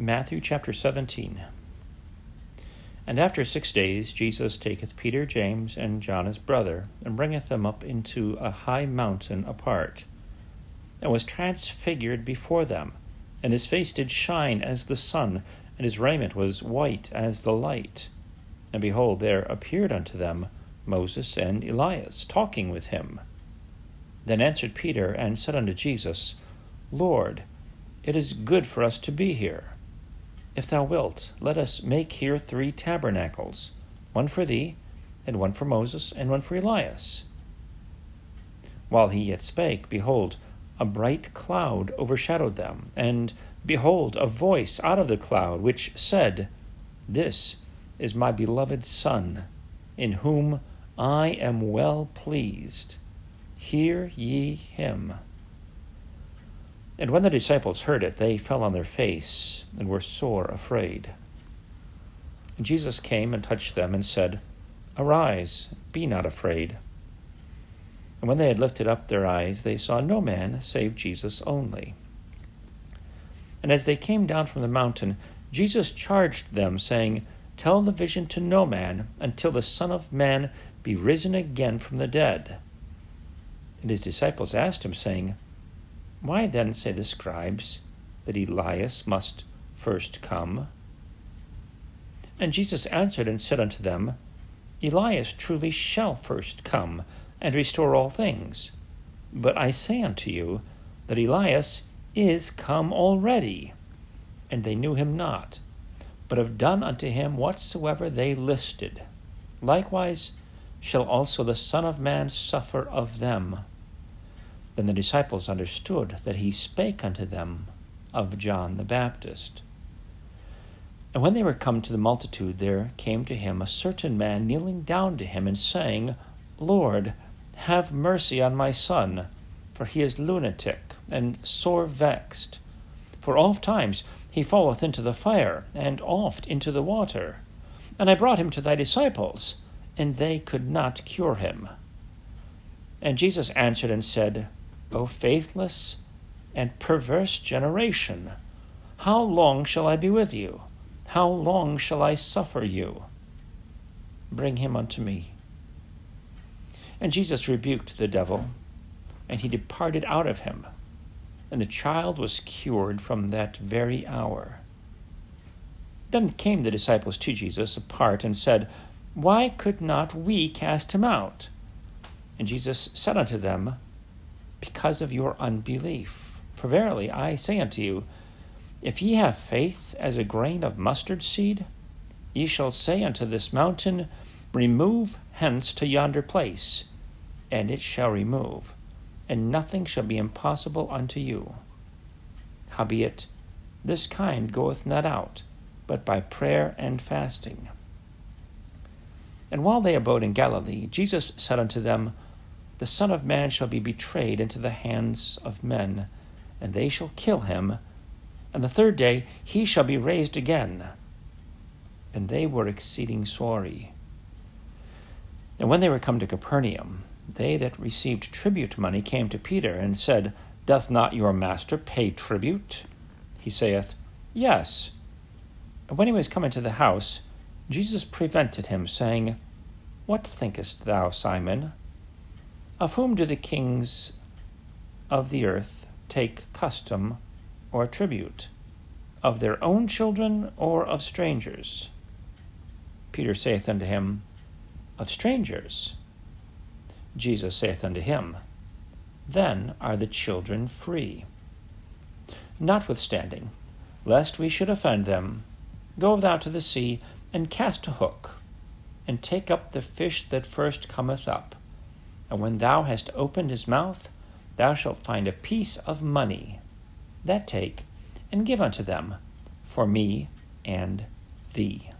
Matthew chapter 17. And after six days Jesus taketh Peter, James, and John his brother, and bringeth them up into a high mountain apart, and was transfigured before them, and his face did shine as the sun, and his raiment was white as the light. And behold, there appeared unto them Moses and Elias, talking with him. Then answered Peter and said unto Jesus, Lord, it is good for us to be here. If thou wilt, let us make here three tabernacles, one for thee, and one for Moses, and one for Elias. While he yet spake, behold, a bright cloud overshadowed them, and behold, a voice out of the cloud, which said, This is my beloved Son, in whom I am well pleased. Hear ye him. And when the disciples heard it, they fell on their face and were sore afraid. And Jesus came and touched them and said, Arise, be not afraid. And when they had lifted up their eyes, they saw no man save Jesus only. And as they came down from the mountain, Jesus charged them, saying, Tell the vision to no man until the Son of Man be risen again from the dead. And his disciples asked him, saying, why then say the scribes that Elias must first come? And Jesus answered and said unto them, Elias truly shall first come and restore all things. But I say unto you that Elias is come already, and they knew him not, but have done unto him whatsoever they listed. Likewise shall also the Son of Man suffer of them. Then the disciples understood that he spake unto them of John the Baptist. And when they were come to the multitude, there came to him a certain man kneeling down to him and saying, Lord, have mercy on my son, for he is lunatic and sore vexed. For oft times he falleth into the fire, and oft into the water. And I brought him to thy disciples, and they could not cure him. And Jesus answered and said, O faithless and perverse generation, how long shall I be with you? How long shall I suffer you? Bring him unto me. And Jesus rebuked the devil, and he departed out of him, and the child was cured from that very hour. Then came the disciples to Jesus apart and said, Why could not we cast him out? And Jesus said unto them, because of your unbelief. For verily I say unto you, if ye have faith as a grain of mustard seed, ye shall say unto this mountain, Remove hence to yonder place, and it shall remove, and nothing shall be impossible unto you. Howbeit, this kind goeth not out, but by prayer and fasting. And while they abode in Galilee, Jesus said unto them, the Son of Man shall be betrayed into the hands of men, and they shall kill him, and the third day he shall be raised again. And they were exceeding sorry. And when they were come to Capernaum, they that received tribute money came to Peter and said, Doth not your master pay tribute? He saith, Yes. And when he was come into the house, Jesus prevented him, saying, What thinkest thou, Simon? Of whom do the kings of the earth take custom or tribute? Of their own children or of strangers? Peter saith unto him, Of strangers. Jesus saith unto him, Then are the children free. Notwithstanding, lest we should offend them, go thou to the sea and cast a hook, and take up the fish that first cometh up and when thou hast opened his mouth, thou shalt find a piece of money. That take, and give unto them, for me and thee.